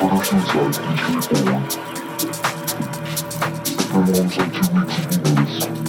Productions like usually born. My mom's like, you need to do this.